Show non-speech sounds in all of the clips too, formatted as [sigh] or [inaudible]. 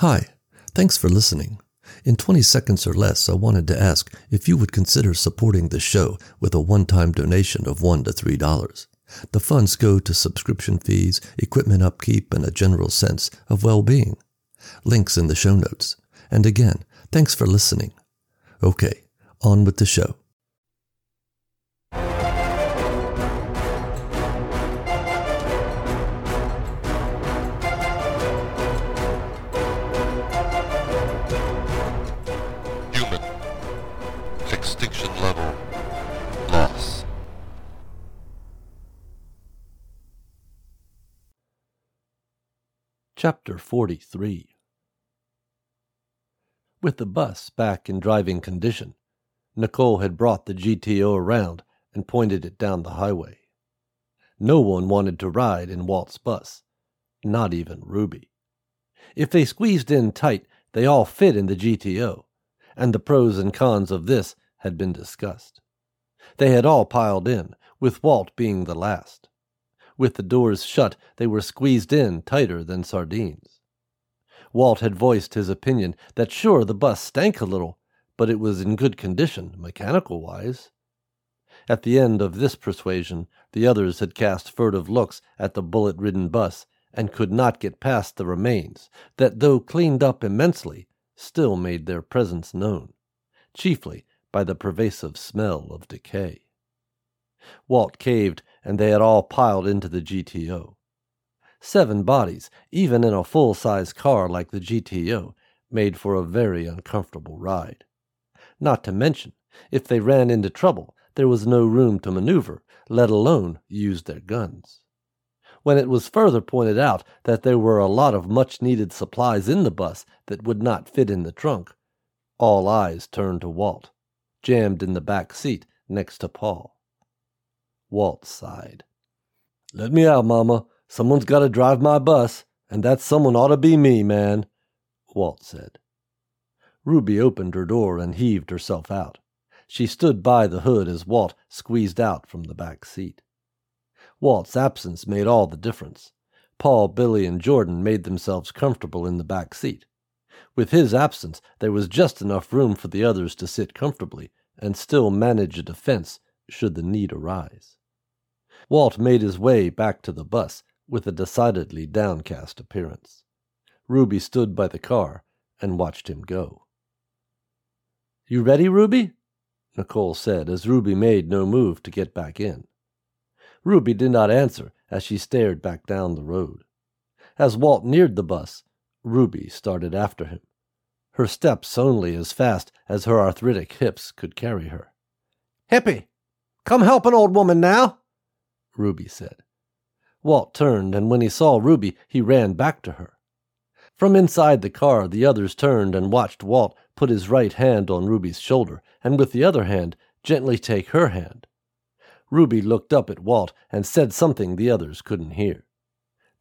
Hi, thanks for listening. In 20 seconds or less, I wanted to ask if you would consider supporting the show with a one time donation of $1 to $3. The funds go to subscription fees, equipment upkeep, and a general sense of well being. Links in the show notes. And again, thanks for listening. Okay, on with the show. Chapter 43 With the bus back in driving condition, Nicole had brought the GTO around and pointed it down the highway. No one wanted to ride in Walt's bus, not even Ruby. If they squeezed in tight, they all fit in the GTO, and the pros and cons of this had been discussed. They had all piled in, with Walt being the last. With the doors shut, they were squeezed in tighter than sardines. Walt had voiced his opinion that sure the bus stank a little, but it was in good condition, mechanical wise. At the end of this persuasion, the others had cast furtive looks at the bullet ridden bus and could not get past the remains, that though cleaned up immensely, still made their presence known, chiefly by the pervasive smell of decay. Walt caved, and they had all piled into the GTO. Seven bodies, even in a full size car like the GTO, made for a very uncomfortable ride. Not to mention, if they ran into trouble, there was no room to maneuver, let alone use their guns. When it was further pointed out that there were a lot of much needed supplies in the bus that would not fit in the trunk, all eyes turned to Walt, jammed in the back seat next to Paul. Walt sighed. Let me out, Mama. Someone's got to drive my bus, and that someone ought to be me, man, Walt said. Ruby opened her door and heaved herself out. She stood by the hood as Walt squeezed out from the back seat. Walt's absence made all the difference. Paul, Billy, and Jordan made themselves comfortable in the back seat. With his absence, there was just enough room for the others to sit comfortably and still manage a defense should the need arise. Walt made his way back to the bus with a decidedly downcast appearance. Ruby stood by the car and watched him go. You ready, Ruby? Nicole said as Ruby made no move to get back in. Ruby did not answer as she stared back down the road. As Walt neared the bus, Ruby started after him, her steps only as fast as her arthritic hips could carry her. Hippy, come help an old woman now, Ruby said. Walt turned, and when he saw Ruby, he ran back to her. From inside the car, the others turned and watched Walt put his right hand on Ruby's shoulder, and with the other hand gently take her hand. Ruby looked up at Walt and said something the others couldn't hear.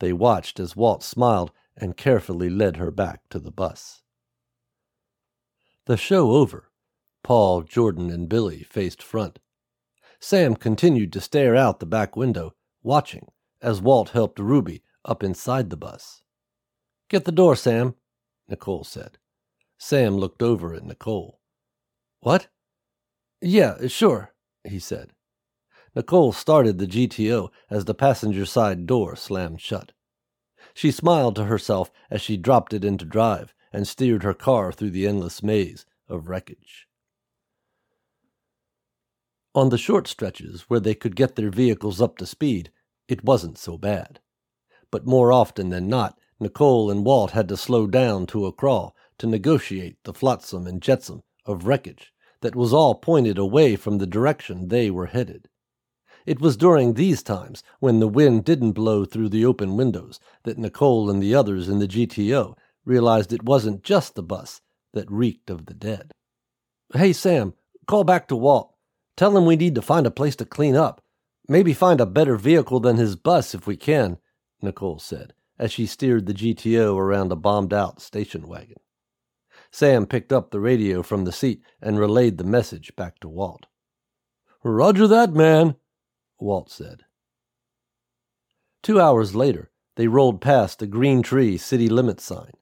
They watched as Walt smiled and carefully led her back to the bus. The show over, Paul, Jordan, and Billy faced front. Sam continued to stare out the back window, watching as Walt helped Ruby up inside the bus. Get the door, Sam, Nicole said. Sam looked over at Nicole. What? Yeah, sure, he said. Nicole started the GTO as the passenger side door slammed shut. She smiled to herself as she dropped it into drive and steered her car through the endless maze of wreckage. On the short stretches where they could get their vehicles up to speed, it wasn't so bad. But more often than not, Nicole and Walt had to slow down to a crawl to negotiate the flotsam and jetsam of wreckage that was all pointed away from the direction they were headed. It was during these times, when the wind didn't blow through the open windows, that Nicole and the others in the GTO realized it wasn't just the bus that reeked of the dead. Hey, Sam, call back to Walt. Tell him we need to find a place to clean up. Maybe find a better vehicle than his bus if we can, Nicole said, as she steered the GTO around a bombed out station wagon. Sam picked up the radio from the seat and relayed the message back to Walt. Roger that, man, Walt said. Two hours later, they rolled past the Green Tree city limit sign.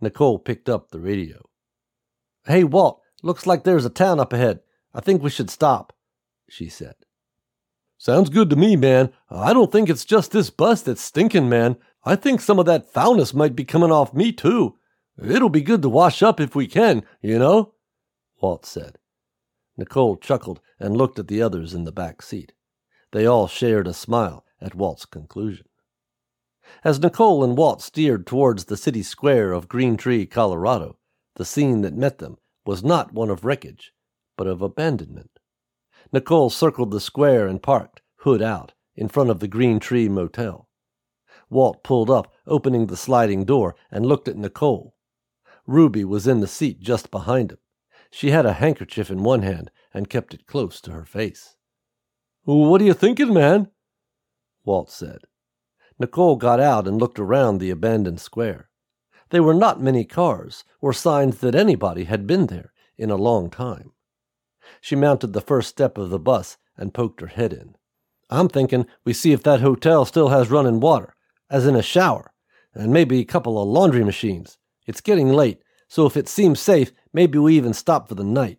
Nicole picked up the radio. Hey, Walt, looks like there's a town up ahead. I think we should stop, she said. Sounds good to me, man. I don't think it's just this bus that's stinking, man. I think some of that foulness might be coming off me, too. It'll be good to wash up if we can, you know, Walt said. Nicole chuckled and looked at the others in the back seat. They all shared a smile at Walt's conclusion. As Nicole and Walt steered towards the city square of Green Tree, Colorado, the scene that met them was not one of wreckage, but of abandonment. Nicole circled the square and parked, hood out, in front of the Green Tree Motel. Walt pulled up, opening the sliding door, and looked at Nicole. Ruby was in the seat just behind him. She had a handkerchief in one hand and kept it close to her face. What are you thinking, man? Walt said. Nicole got out and looked around the abandoned square. There were not many cars, or signs that anybody had been there in a long time. She mounted the first step of the bus and poked her head in. I'm thinking we see if that hotel still has running water, as in a shower, and maybe a couple of laundry machines. It's getting late, so if it seems safe, maybe we even stop for the night.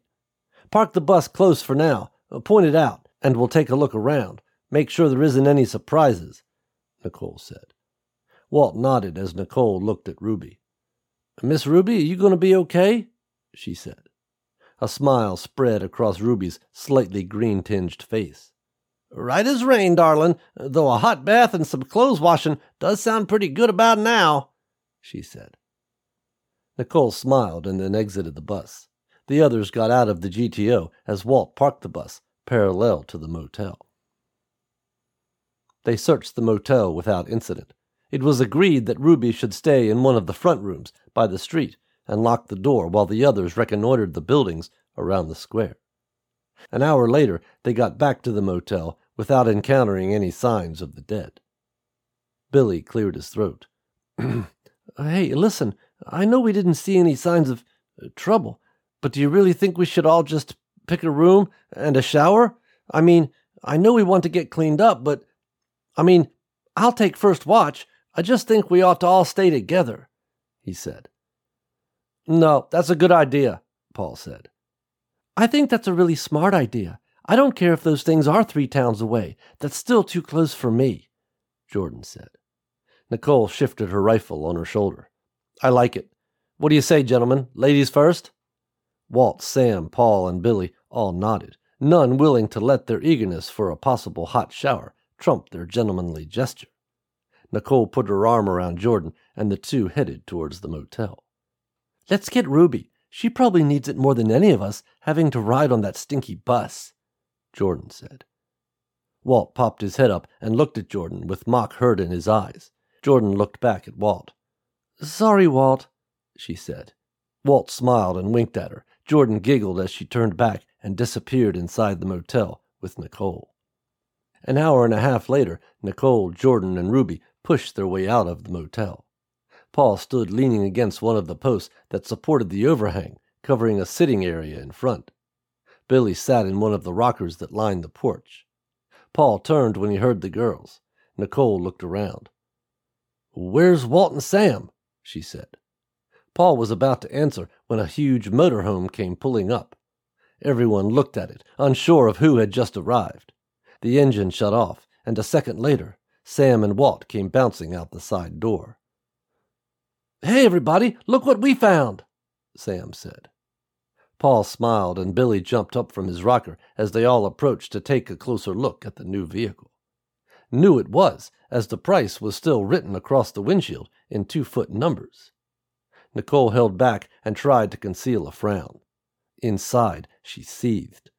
Park the bus close for now, uh, point it out, and we'll take a look around. Make sure there isn't any surprises, Nicole said. Walt nodded as Nicole looked at Ruby. Miss Ruby, are you going to be okay? she said. A smile spread across Ruby's slightly green tinged face. Right as rain, darlin', though a hot bath and some clothes washing does sound pretty good about now, she said. Nicole smiled and then exited the bus. The others got out of the GTO as Walt parked the bus parallel to the motel. They searched the motel without incident. It was agreed that Ruby should stay in one of the front rooms by the street and locked the door while the others reconnoitered the buildings around the square. An hour later, they got back to the motel without encountering any signs of the dead. Billy cleared his throat. [clears throat] hey, listen, I know we didn't see any signs of uh, trouble, but do you really think we should all just pick a room and a shower? I mean, I know we want to get cleaned up, but I mean, I'll take first watch. I just think we ought to all stay together, he said. No, that's a good idea, Paul said. I think that's a really smart idea. I don't care if those things are three towns away. That's still too close for me, Jordan said. Nicole shifted her rifle on her shoulder. I like it. What do you say, gentlemen? Ladies first? Walt, Sam, Paul, and Billy all nodded, none willing to let their eagerness for a possible hot shower trump their gentlemanly gesture. Nicole put her arm around Jordan, and the two headed towards the motel. Let's get Ruby. She probably needs it more than any of us, having to ride on that stinky bus, Jordan said. Walt popped his head up and looked at Jordan with mock hurt in his eyes. Jordan looked back at Walt. Sorry, Walt, she said. Walt smiled and winked at her. Jordan giggled as she turned back and disappeared inside the motel with Nicole. An hour and a half later, Nicole, Jordan, and Ruby pushed their way out of the motel. Paul stood leaning against one of the posts that supported the overhang, covering a sitting area in front. Billy sat in one of the rockers that lined the porch. Paul turned when he heard the girls. Nicole looked around. Where's Walt and Sam? she said. Paul was about to answer when a huge motorhome came pulling up. Everyone looked at it, unsure of who had just arrived. The engine shut off, and a second later, Sam and Walt came bouncing out the side door. Hey, everybody, look what we found, Sam said. Paul smiled, and Billy jumped up from his rocker as they all approached to take a closer look at the new vehicle. New it was, as the price was still written across the windshield in two foot numbers. Nicole held back and tried to conceal a frown. Inside, she seethed.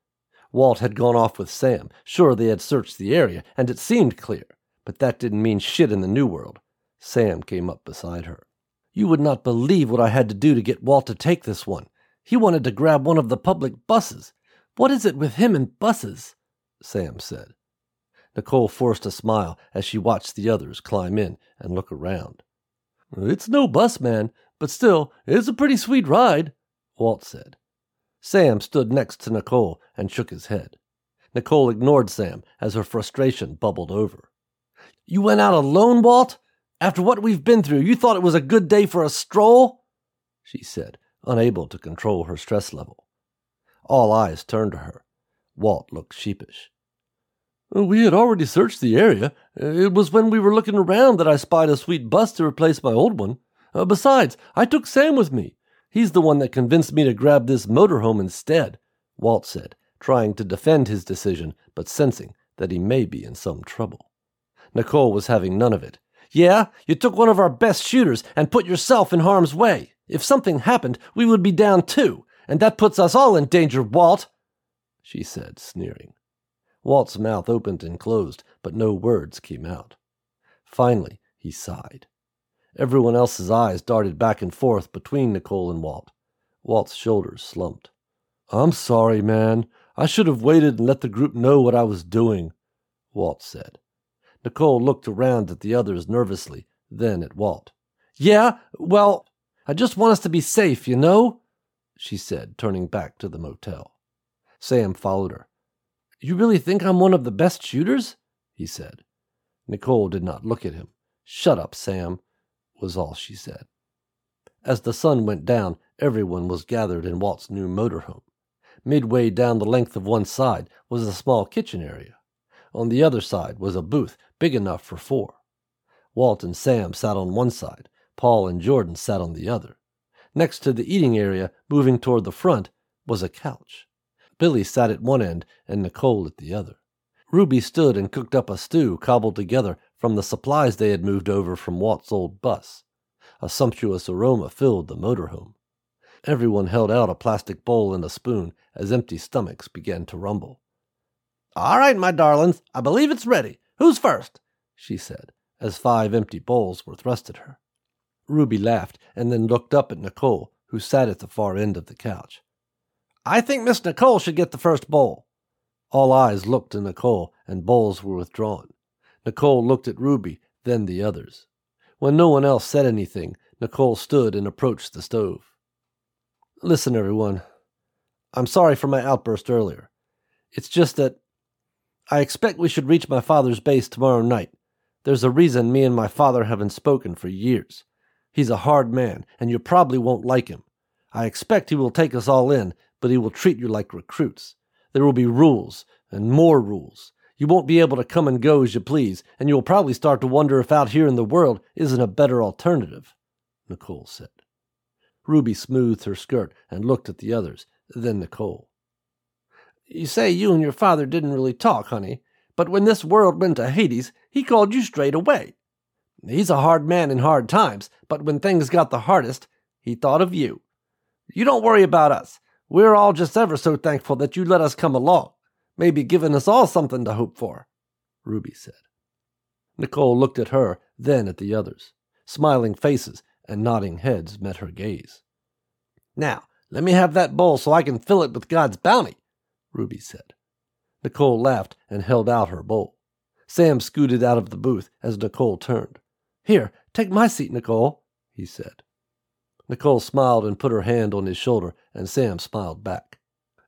Walt had gone off with Sam. Sure, they had searched the area, and it seemed clear, but that didn't mean shit in the new world. Sam came up beside her. You would not believe what I had to do to get Walt to take this one. He wanted to grab one of the public buses. What is it with him and buses? Sam said. Nicole forced a smile as she watched the others climb in and look around. It's no bus, man, but still, it's a pretty sweet ride, Walt said. Sam stood next to Nicole and shook his head. Nicole ignored Sam as her frustration bubbled over. You went out alone, Walt? After what we've been through, you thought it was a good day for a stroll? she said, unable to control her stress level. All eyes turned to her. Walt looked sheepish. We had already searched the area. It was when we were looking around that I spied a sweet bus to replace my old one. Uh, besides, I took Sam with me. He's the one that convinced me to grab this motorhome instead, Walt said, trying to defend his decision, but sensing that he may be in some trouble. Nicole was having none of it. Yeah, you took one of our best shooters and put yourself in harm's way. If something happened, we would be down too, and that puts us all in danger, Walt, she said, sneering. Walt's mouth opened and closed, but no words came out. Finally, he sighed. Everyone else's eyes darted back and forth between Nicole and Walt. Walt's shoulders slumped. I'm sorry, man. I should have waited and let the group know what I was doing, Walt said. Nicole looked around at the others nervously, then at Walt. Yeah, well, I just want us to be safe, you know, she said, turning back to the motel. Sam followed her. You really think I'm one of the best shooters? he said. Nicole did not look at him. Shut up, Sam, was all she said. As the sun went down, everyone was gathered in Walt's new motorhome. Midway down the length of one side was a small kitchen area. On the other side was a booth big enough for four. Walt and Sam sat on one side, Paul and Jordan sat on the other. Next to the eating area, moving toward the front, was a couch. Billy sat at one end and Nicole at the other. Ruby stood and cooked up a stew cobbled together from the supplies they had moved over from Walt's old bus. A sumptuous aroma filled the motorhome. Everyone held out a plastic bowl and a spoon as empty stomachs began to rumble. All right, my darlings, I believe it's ready. Who's first? she said, as five empty bowls were thrust at her. Ruby laughed and then looked up at Nicole, who sat at the far end of the couch. I think Miss Nicole should get the first bowl. All eyes looked to Nicole, and bowls were withdrawn. Nicole looked at Ruby, then the others. When no one else said anything, Nicole stood and approached the stove. Listen, everyone. I'm sorry for my outburst earlier. It's just that I expect we should reach my father's base tomorrow night. There's a reason me and my father haven't spoken for years. He's a hard man, and you probably won't like him. I expect he will take us all in, but he will treat you like recruits. There will be rules, and more rules. You won't be able to come and go as you please, and you will probably start to wonder if out here in the world isn't a better alternative, Nicole said. Ruby smoothed her skirt and looked at the others, then Nicole. You say you and your father didn't really talk, honey, but when this world went to Hades, he called you straight away. He's a hard man in hard times, but when things got the hardest, he thought of you. You don't worry about us. We're all just ever so thankful that you let us come along, maybe giving us all something to hope for, Ruby said. Nicole looked at her, then at the others. Smiling faces and nodding heads met her gaze. Now, let me have that bowl so I can fill it with God's bounty, Ruby said. Nicole laughed and held out her bowl. Sam scooted out of the booth as Nicole turned. Here, take my seat, Nicole, he said. Nicole smiled and put her hand on his shoulder, and Sam smiled back.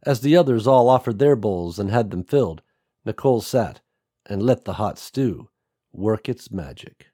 As the others all offered their bowls and had them filled, Nicole sat and let the hot stew work its magic.